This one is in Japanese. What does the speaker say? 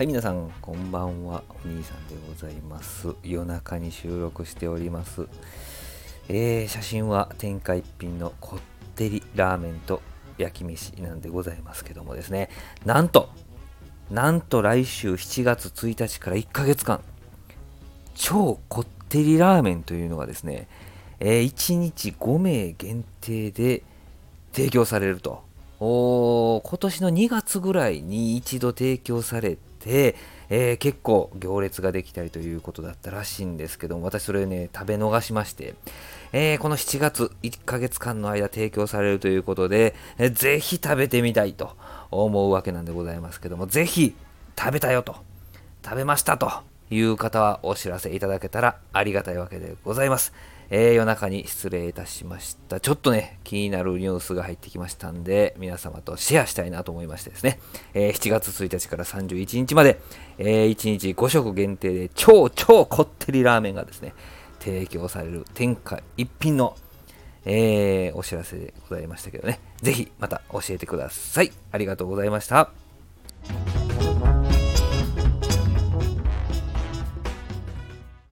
はい、皆さん、こんばんは。お兄さんでございます。夜中に収録しております。えー、写真は天下一品のこってりラーメンと焼き飯なんでございますけどもですね、なんと、なんと来週7月1日から1ヶ月間、超こってりラーメンというのがですね、えー1日5名限定で提供されると。お今年の2月ぐらいに一度提供されて、えー結構行列ができたりということだったらしいんですけども、私それね、食べ逃しまして、えーこの7月1ヶ月間の間提供されるということで、えーぜひ食べてみたいと思うわけなんでございますけども、ぜひ食べたよと、食べましたという方はお知らせいただけたらありがたいわけでございます。えー夜中に失礼いたしました。ちょっとね、気になるニュースが入ってきましたんで、皆様とシェアしたいなと思いましてですね、えー7月1日から31日まで、え1日5食限定で超超こってりラーメンがですね、提供される天下一品の、えーお知らせでございましたけどね、ぜひまた教えてください。ありがとうございました。